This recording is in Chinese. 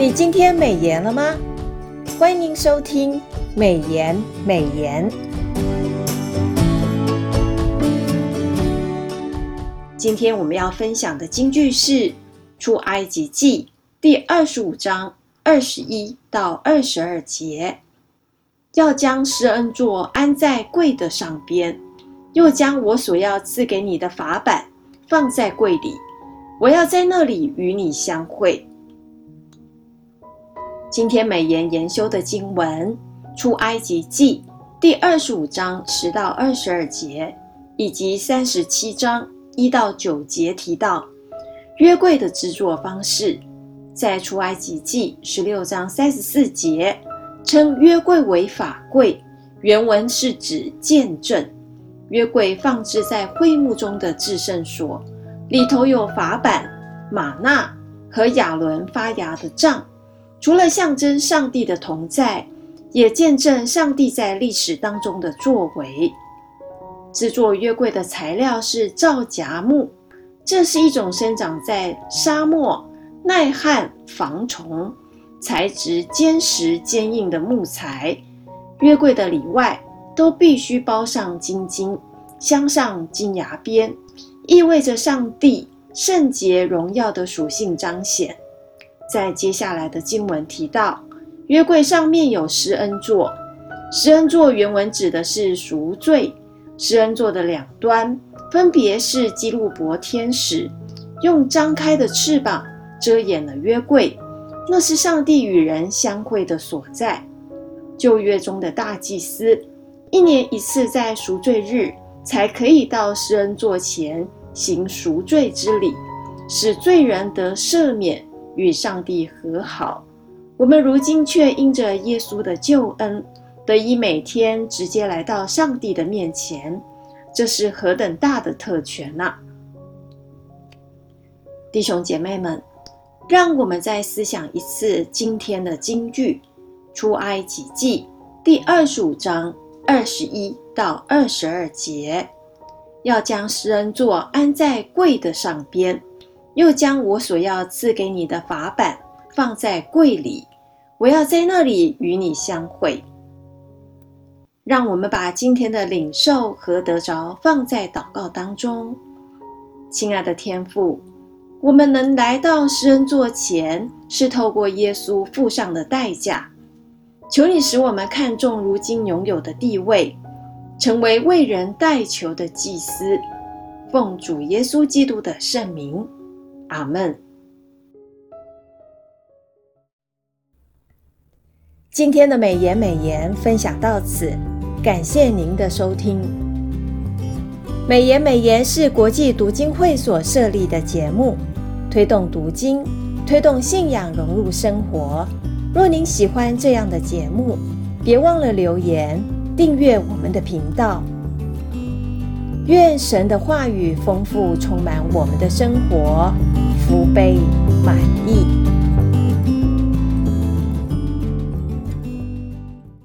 你今天美言了吗？欢迎收听美言美言。今天我们要分享的金句是《出埃及记》第二十五章二十一到二十二节。要将施恩座安在柜的上边，又将我所要赐给你的法版放在柜里。我要在那里与你相会。今天美言研修的经文《出埃及记》第二十五章十到二十二节，以及三十七章一到九节提到约柜的制作方式。在《出埃及记》十六章三十四节称约柜为法柜，原文是指见证。约柜放置在会幕中的至圣所，里头有法版、玛纳和亚伦发芽的杖。除了象征上帝的同在，也见证上帝在历史当中的作为。制作约柜的材料是皂荚木，这是一种生长在沙漠、耐旱、防虫、材质坚实坚硬的木材。约柜的里外都必须包上金金，镶上金牙边，意味着上帝圣洁荣耀的属性彰显。在接下来的经文提到，约柜上面有施恩座。施恩座原文指的是赎罪。施恩座的两端分别是基路伯天使，用张开的翅膀遮掩了约柜，那是上帝与人相会的所在。旧约中的大祭司一年一次在赎罪日才可以到施恩座前行赎罪之礼，使罪人得赦免。与上帝和好，我们如今却因着耶稣的救恩，得以每天直接来到上帝的面前，这是何等大的特权呐！弟兄姐妹们，让我们再思想一次今天的金句，《出埃及记》第二十五章二十一到二十二节，要将施恩座安在柜的上边。又将我所要赐给你的法版放在柜里，我要在那里与你相会。让我们把今天的领受和得着放在祷告当中。亲爱的天父，我们能来到施恩座前，是透过耶稣付上的代价。求你使我们看重如今拥有的地位，成为为人代求的祭司，奉主耶稣基督的圣名。阿门。今天的美言美言分享到此，感谢您的收听。美言美言是国际读经会所设立的节目，推动读经，推动信仰融入生活。若您喜欢这样的节目，别忘了留言订阅我们的频道。愿神的话语丰富充满我们的生活，福杯满溢。